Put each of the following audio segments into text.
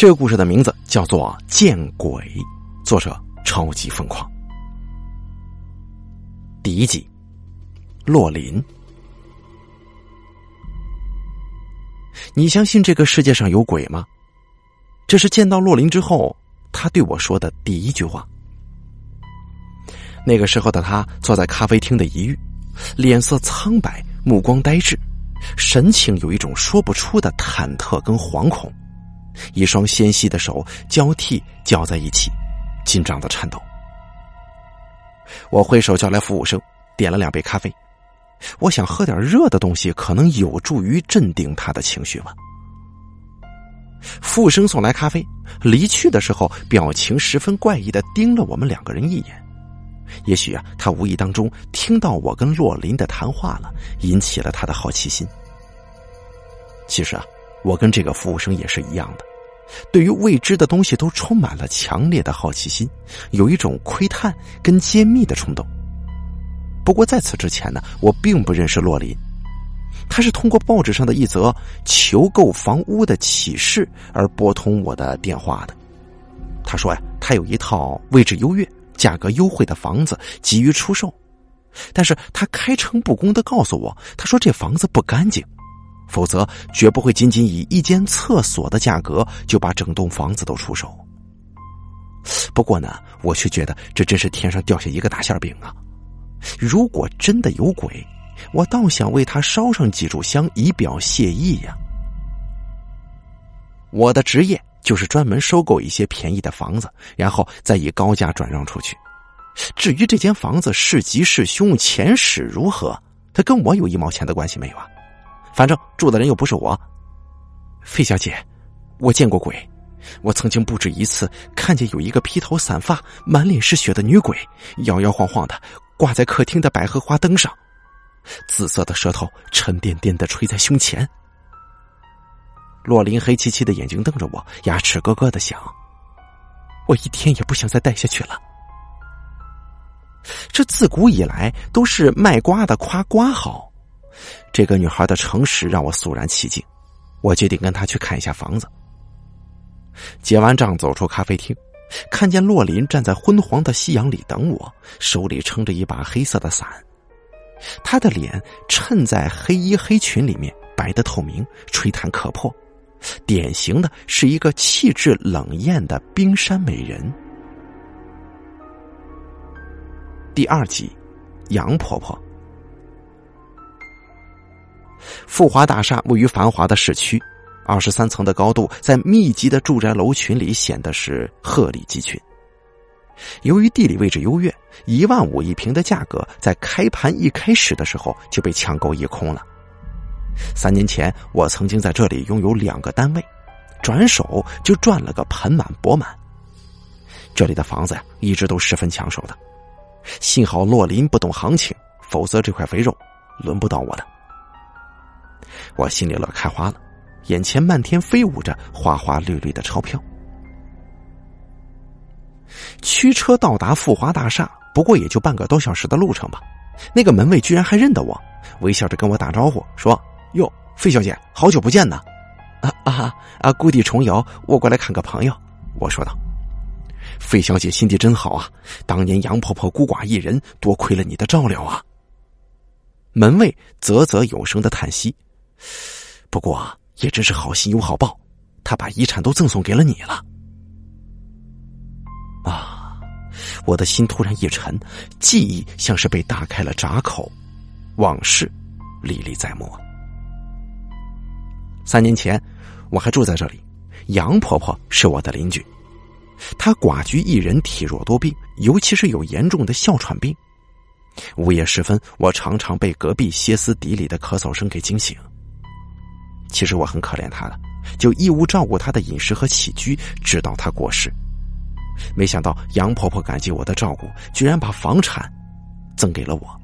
这个故事的名字叫做《见鬼》，作者超级疯狂。第一集，洛林，你相信这个世界上有鬼吗？这是见到洛林之后，他对我说的第一句话。那个时候的他坐在咖啡厅的一隅，脸色苍白，目光呆滞，神情有一种说不出的忐忑跟惶恐，一双纤细的手交替交在一起，紧张的颤抖。我挥手叫来服务生，点了两杯咖啡。我想喝点热的东西，可能有助于镇定他的情绪吧。服务生送来咖啡，离去的时候表情十分怪异的盯了我们两个人一眼。也许啊，他无意当中听到我跟洛林的谈话了，引起了他的好奇心。其实啊，我跟这个服务生也是一样的，对于未知的东西都充满了强烈的好奇心，有一种窥探跟揭秘的冲动。不过在此之前呢，我并不认识洛林，他是通过报纸上的一则求购房屋的启事而拨通我的电话的。他说呀，他有一套位置优越。价格优惠的房子急于出售，但是他开诚布公的告诉我，他说这房子不干净，否则绝不会仅仅以一间厕所的价格就把整栋房子都出手。不过呢，我却觉得这真是天上掉下一个大馅饼啊！如果真的有鬼，我倒想为他烧上几炷香以表谢意呀。我的职业。就是专门收购一些便宜的房子，然后再以高价转让出去。至于这间房子是吉是凶，前史如何，他跟我有一毛钱的关系没有啊？反正住的人又不是我。费小姐，我见过鬼，我曾经不止一次看见有一个披头散发、满脸是血的女鬼，摇摇晃晃的挂在客厅的百合花灯上，紫色的舌头沉甸甸的垂在胸前。洛林黑漆漆的眼睛瞪着我，牙齿咯咯的响。我一天也不想再待下去了。这自古以来都是卖瓜的夸瓜好，这个女孩的诚实让我肃然起敬。我决定跟她去看一下房子。结完账，走出咖啡厅，看见洛林站在昏黄的夕阳里等我，手里撑着一把黑色的伞。他的脸衬在黑衣黑裙里面，白的透明，吹弹可破。典型的是一个气质冷艳的冰山美人。第二集，杨婆婆。富华大厦位于繁华的市区，二十三层的高度，在密集的住宅楼群里显得是鹤立鸡群。由于地理位置优越，一万五一平的价格在开盘一开始的时候就被抢购一空了。三年前，我曾经在这里拥有两个单位，转手就赚了个盆满钵满。这里的房子呀，一直都十分抢手的。幸好洛林不懂行情，否则这块肥肉轮不到我的。我心里乐开花了，眼前漫天飞舞着花花绿绿的钞票。驱车到达富华大厦，不过也就半个多小时的路程吧。那个门卫居然还认得我，微笑着跟我打招呼说。哟，费小姐，好久不见呐！啊啊啊！故地重游，我过来看个朋友。我说道：“费小姐心地真好啊！当年杨婆婆孤寡一人，多亏了你的照料啊。”门卫啧啧有声的叹息。不过也真是好心有好报，他把遗产都赠送给了你了。啊！我的心突然一沉，记忆像是被打开了闸口，往事历历在目。三年前，我还住在这里。杨婆婆是我的邻居，她寡居一人，体弱多病，尤其是有严重的哮喘病。午夜时分，我常常被隔壁歇斯底里的咳嗽声给惊醒。其实我很可怜她的，就义务照顾她的饮食和起居，直到她过世。没想到杨婆婆感激我的照顾，居然把房产赠给了我。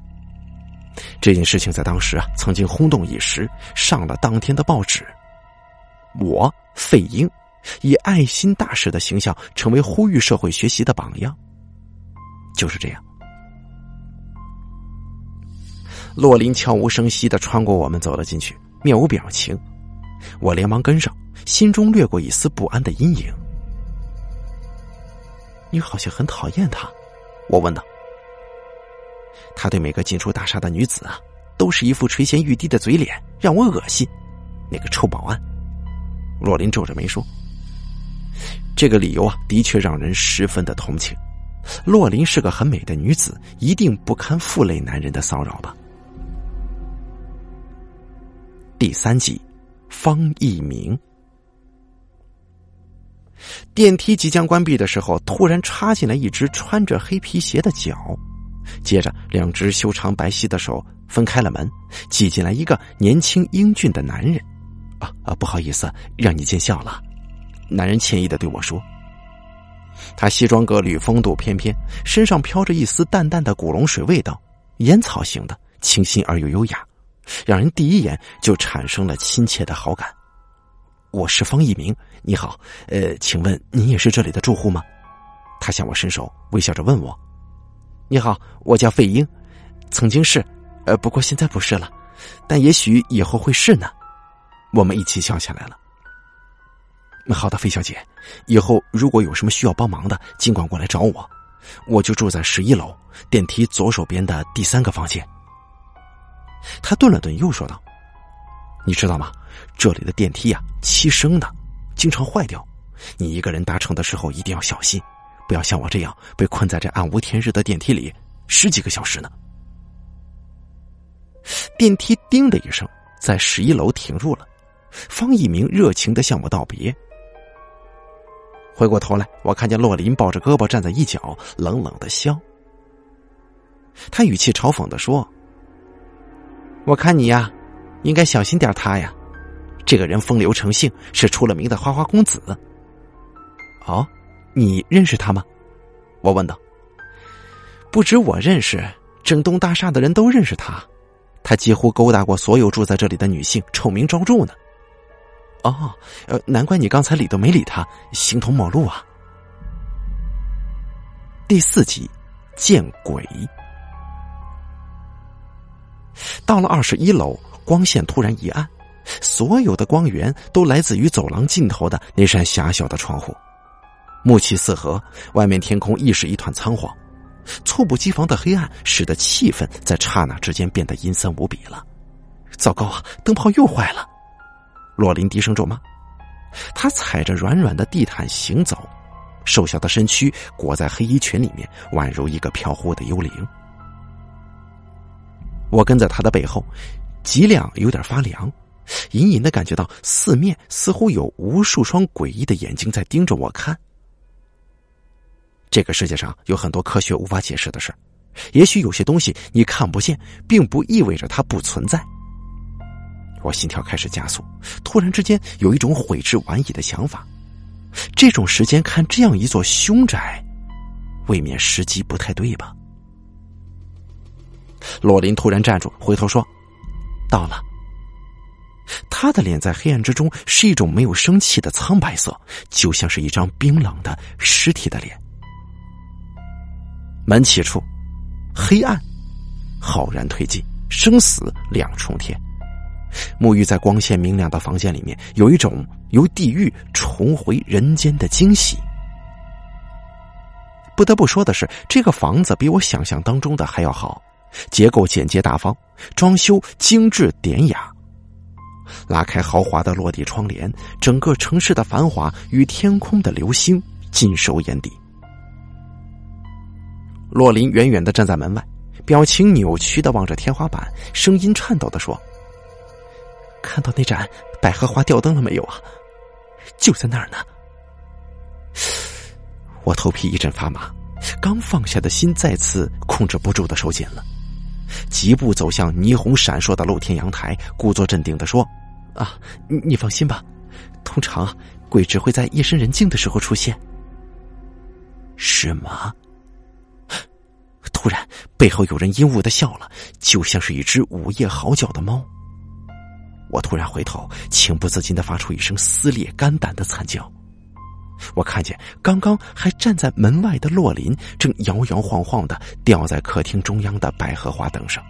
这件事情在当时啊，曾经轰动一时，上了当天的报纸。我费英以爱心大使的形象，成为呼吁社会学习的榜样。就是这样，洛林悄无声息的穿过我们走了进去，面无表情。我连忙跟上，心中掠过一丝不安的阴影。你好像很讨厌他，我问道。他对每个进出大厦的女子啊，都是一副垂涎欲滴的嘴脸，让我恶心。那个臭保安，洛林皱着眉说：“这个理由啊，的确让人十分的同情。洛林是个很美的女子，一定不堪负累男人的骚扰吧？”第三集，方一鸣。电梯即将关闭的时候，突然插进来一只穿着黑皮鞋的脚。接着，两只修长白皙的手分开了门，挤进来一个年轻英俊的男人。啊啊，不好意思，让你见笑了。男人歉意的对我说：“他西装革履，风度翩翩，身上飘着一丝淡淡的古龙水味道，烟草型的，清新而又优雅，让人第一眼就产生了亲切的好感。”我是方一鸣，你好，呃，请问您也是这里的住户吗？他向我伸手，微笑着问我。你好，我叫费英，曾经是，呃，不过现在不是了，但也许以后会是呢。我们一起笑起来了。好的，费小姐，以后如果有什么需要帮忙的，尽管过来找我，我就住在十一楼电梯左手边的第三个房间。他顿了顿，又说道：“你知道吗？这里的电梯呀，七升的，经常坏掉，你一个人搭乘的时候一定要小心。”不要像我这样被困在这暗无天日的电梯里十几个小时呢。电梯“叮”的一声在十一楼停住了，方一鸣热情的向我道别。回过头来，我看见洛林抱着胳膊站在一角，冷冷的笑。他语气嘲讽的说：“我看你呀，应该小心点他呀，这个人风流成性，是出了名的花花公子。”哦。你认识他吗？我问道。不止我认识，整栋大厦的人都认识他。他几乎勾搭过所有住在这里的女性，臭名昭著呢。哦，呃，难怪你刚才理都没理他，形同陌路啊。第四集，见鬼！到了二十一楼，光线突然一暗，所有的光源都来自于走廊尽头的那扇狭小的窗户。暮气四合，外面天空亦是一团仓皇，猝不及防的黑暗使得气氛在刹那之间变得阴森无比了。糟糕啊，灯泡又坏了！洛林低声咒骂。他踩着软软的地毯行走，瘦小的身躯裹在黑衣裙里面，宛如一个飘忽的幽灵。我跟在他的背后，脊梁有点发凉，隐隐的感觉到四面似乎有无数双诡异的眼睛在盯着我看。这个世界上有很多科学无法解释的事，也许有些东西你看不见，并不意味着它不存在。我心跳开始加速，突然之间有一种悔之晚矣的想法：这种时间看这样一座凶宅，未免时机不太对吧？洛林突然站住，回头说：“到了。”他的脸在黑暗之中是一种没有生气的苍白色，就像是一张冰冷的尸体的脸。门起处，黑暗，浩然推进，生死两重天。沐浴在光线明亮的房间里面，有一种由地狱重回人间的惊喜。不得不说的是，这个房子比我想象当中的还要好，结构简洁大方，装修精致典雅。拉开豪华的落地窗帘，整个城市的繁华与天空的流星尽收眼底。洛林远远的站在门外，表情扭曲的望着天花板，声音颤抖的说：“看到那盏百合花吊灯了没有啊？就在那儿呢。”我头皮一阵发麻，刚放下的心再次控制不住的收紧了，疾步走向霓虹闪烁的露天阳台，故作镇定的说：“啊，你放心吧，通常鬼只会在夜深人静的时候出现。”是吗？突然，背后有人阴雾的笑了，就像是一只午夜嚎叫的猫。我突然回头，情不自禁的发出一声撕裂肝胆的惨叫。我看见刚刚还站在门外的洛林，正摇摇晃晃的吊在客厅中央的百合花灯上。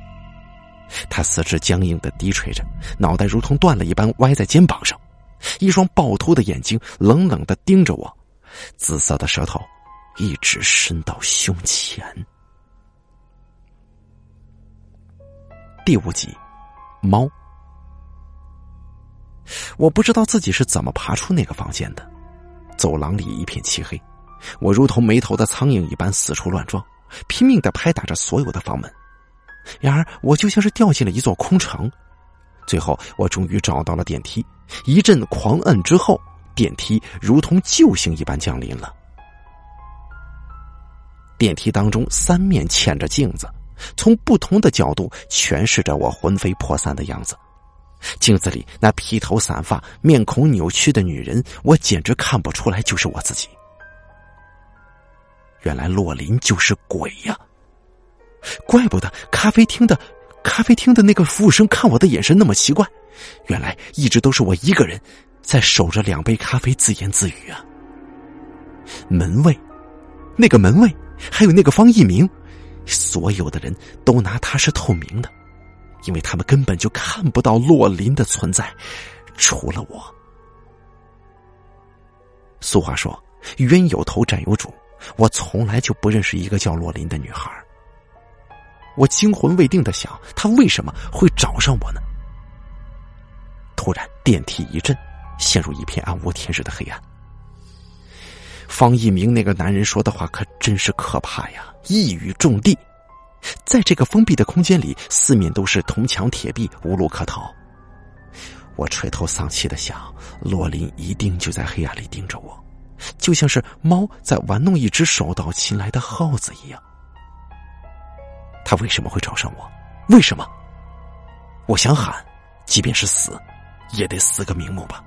他四肢僵硬的低垂着，脑袋如同断了一般歪在肩膀上，一双暴突的眼睛冷冷的盯着我，紫色的舌头一直伸到胸前。第五集，猫。我不知道自己是怎么爬出那个房间的，走廊里一片漆黑，我如同没头的苍蝇一般四处乱撞，拼命的拍打着所有的房门。然而，我就像是掉进了一座空城。最后，我终于找到了电梯。一阵狂摁之后，电梯如同救星一般降临了。电梯当中三面嵌着镜子，从不同的角度诠释着我魂飞魄散的样子。镜子里那披头散发、面孔扭曲的女人，我简直看不出来就是我自己。原来洛林就是鬼呀！怪不得咖啡厅的咖啡厅的那个服务生看我的眼神那么奇怪，原来一直都是我一个人在守着两杯咖啡自言自语啊！门卫，那个门卫，还有那个方一鸣，所有的人都拿他是透明的。因为他们根本就看不到洛林的存在，除了我。俗话说“冤有头，债有主”，我从来就不认识一个叫洛林的女孩。我惊魂未定的想，她为什么会找上我呢？突然，电梯一震，陷入一片暗无天日的黑暗。方一鸣那个男人说的话可真是可怕呀，一语中的。在这个封闭的空间里，四面都是铜墙铁壁，无路可逃。我垂头丧气的想，洛林一定就在黑暗里盯着我，就像是猫在玩弄一只手到擒来的耗子一样。他为什么会找上我？为什么？我想喊，即便是死，也得死个瞑目吧。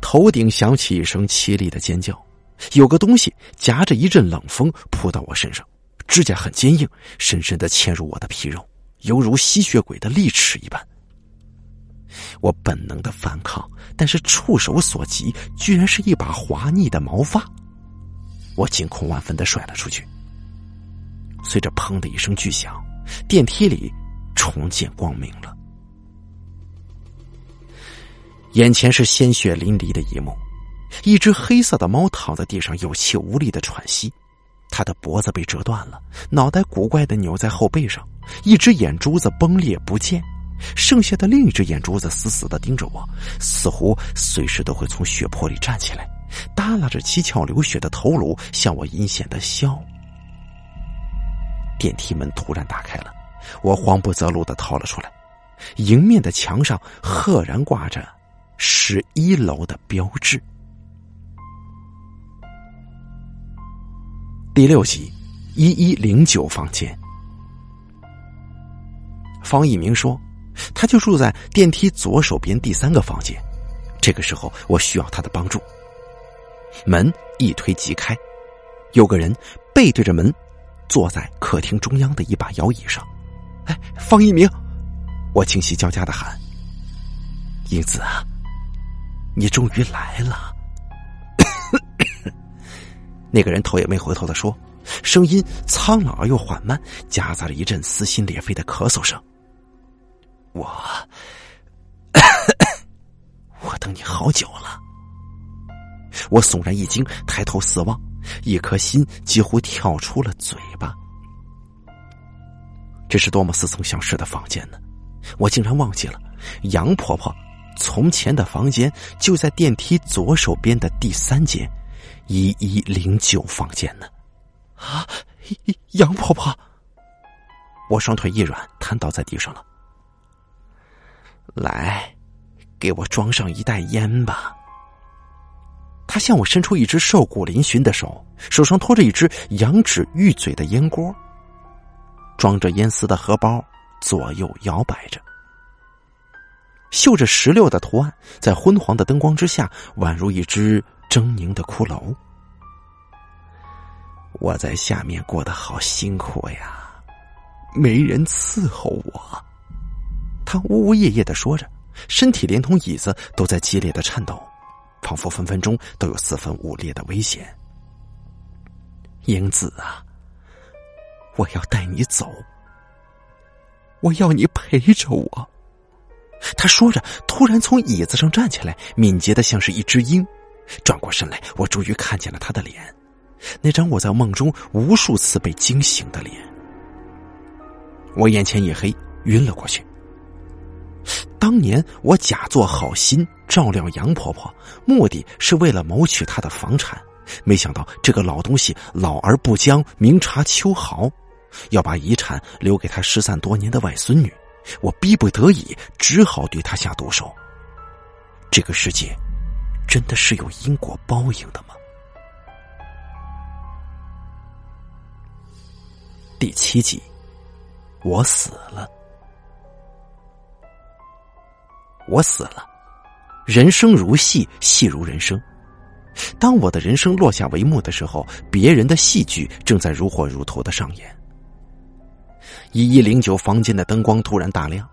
头顶响起一声凄厉的尖叫。有个东西夹着一阵冷风扑到我身上，指甲很坚硬，深深的嵌入我的皮肉，犹如吸血鬼的利齿一般。我本能的反抗，但是触手所及，居然是一把滑腻的毛发。我惊恐万分的甩了出去。随着“砰”的一声巨响，电梯里重见光明了。眼前是鲜血淋漓的一幕。一只黑色的猫躺在地上，有气无力的喘息，它的脖子被折断了，脑袋古怪的扭在后背上，一只眼珠子崩裂不见，剩下的另一只眼珠子死死的盯着我，似乎随时都会从血泊里站起来，耷拉着七窍流血的头颅向我阴险的笑。电梯门突然打开了，我慌不择路的逃了出来，迎面的墙上赫然挂着十一楼的标志。第六集，一一零九房间。方一鸣说：“他就住在电梯左手边第三个房间。”这个时候，我需要他的帮助。门一推即开，有个人背对着门，坐在客厅中央的一把摇椅上。哎，方一鸣！我惊喜交加的喊：“英子啊，你终于来了！”那个人头也没回头的说，声音苍老而又缓慢，夹杂着一阵撕心裂肺的咳嗽声。我，我等你好久了。我悚然一惊，抬头四望，一颗心几乎跳出了嘴巴。这是多么似曾相识的房间呢？我竟然忘记了，杨婆婆从前的房间就在电梯左手边的第三间。一一零九房间呢？啊，杨婆婆！我双腿一软，瘫倒在地上了。来，给我装上一袋烟吧。他向我伸出一只瘦骨嶙峋的手，手上托着一只羊脂玉嘴的烟锅，装着烟丝的荷包左右摇摆着，绣着石榴的图案，在昏黄的灯光之下，宛如一只。狰狞的骷髅，我在下面过得好辛苦呀，没人伺候我。他呜呜咽咽的说着，身体连同椅子都在激烈的颤抖，仿佛分分钟都有四分五裂的危险。英子啊，我要带你走，我要你陪着我。他说着，突然从椅子上站起来，敏捷的像是一只鹰。转过身来，我终于看见了他的脸，那张我在梦中无数次被惊醒的脸。我眼前一黑，晕了过去。当年我假作好心照料杨婆婆，目的是为了谋取她的房产，没想到这个老东西老而不僵，明察秋毫，要把遗产留给他失散多年的外孙女。我逼不得已，只好对他下毒手。这个世界真的是有因果报应的吗？第七集，我死了。我死了，人生如戏，戏如人生。当我的人生落下帷幕的时候，别人的戏剧正在如火如荼的上演。一一零九房间的灯光突然大亮，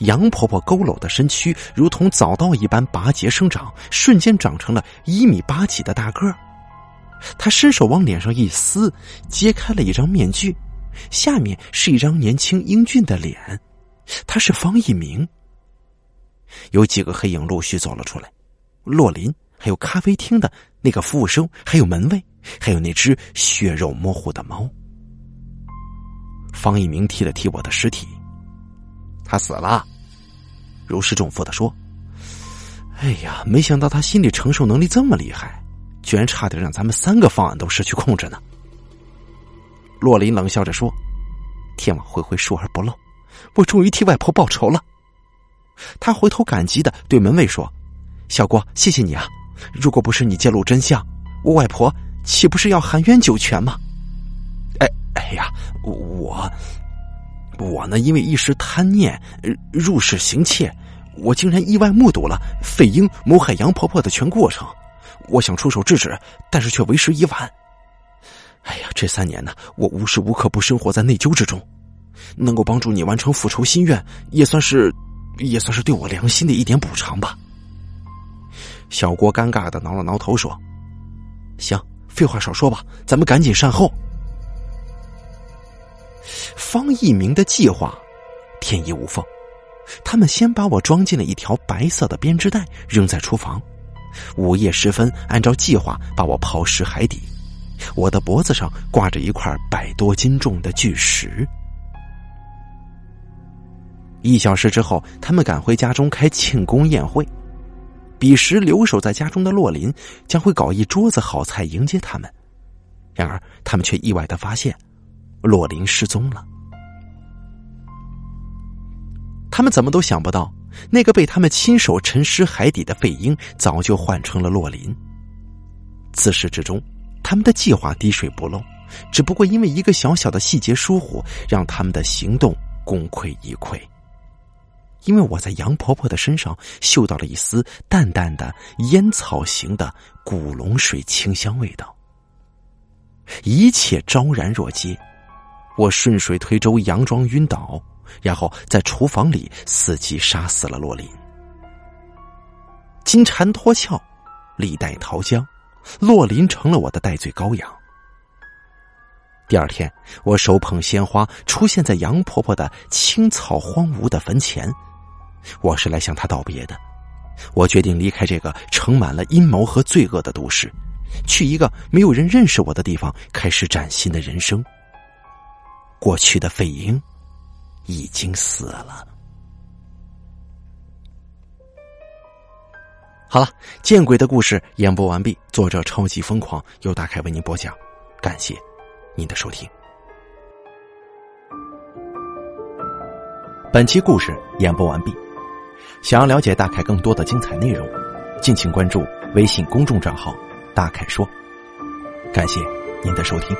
杨婆婆佝偻的身躯如同早稻一般拔节生长，瞬间长成了一米八几的大个儿。她伸手往脸上一撕，揭开了一张面具，下面是一张年轻英俊的脸。他是方一鸣。有几个黑影陆续走了出来，洛林，还有咖啡厅的那个服务生，还有门卫，还有那只血肉模糊的猫。方一鸣踢了踢我的尸体，他死了，如释重负的说：“哎呀，没想到他心理承受能力这么厉害，居然差点让咱们三个方案都失去控制呢。”洛林冷笑着说：“天网恢恢，疏而不漏，我终于替外婆报仇了。”他回头感激的对门卫说：“小郭，谢谢你啊！如果不是你揭露真相，我外婆岂不是要含冤九泉吗？”哎哎呀，我我呢，因为一时贪念，入室行窃，我竟然意外目睹了费英谋害杨婆婆的全过程。我想出手制止，但是却为时已晚。哎呀，这三年呢，我无时无刻不生活在内疚之中。能够帮助你完成复仇心愿，也算是。也算是对我良心的一点补偿吧。小郭尴尬的挠了挠头，说：“行，废话少说吧，咱们赶紧善后。”方一鸣的计划天衣无缝，他们先把我装进了一条白色的编织袋，扔在厨房。午夜时分，按照计划把我抛尸海底，我的脖子上挂着一块百多斤重的巨石。一小时之后，他们赶回家中开庆功宴会。彼时留守在家中的洛林将会搞一桌子好菜迎接他们。然而，他们却意外的发现，洛林失踪了。他们怎么都想不到，那个被他们亲手沉尸海底的费英，早就换成了洛林。自始至终，他们的计划滴水不漏，只不过因为一个小小的细节疏忽，让他们的行动功亏一篑。因为我在杨婆婆的身上嗅到了一丝淡淡的烟草型的古龙水清香味道，一切昭然若揭。我顺水推舟，佯装晕倒，然后在厨房里伺机杀死了洛林。金蝉脱壳，李代桃僵，洛林成了我的戴罪羔羊。第二天，我手捧鲜花出现在杨婆婆的青草荒芜的坟前。我是来向他道别的。我决定离开这个盛满了阴谋和罪恶的都市，去一个没有人认识我的地方，开始崭新的人生。过去的费英已经死了。好了，见鬼的故事演播完毕。作者超级疯狂，由大凯为您播讲，感谢您的收听。本期故事演播完毕。想要了解大凯更多的精彩内容，敬请关注微信公众账号“大凯说”。感谢您的收听。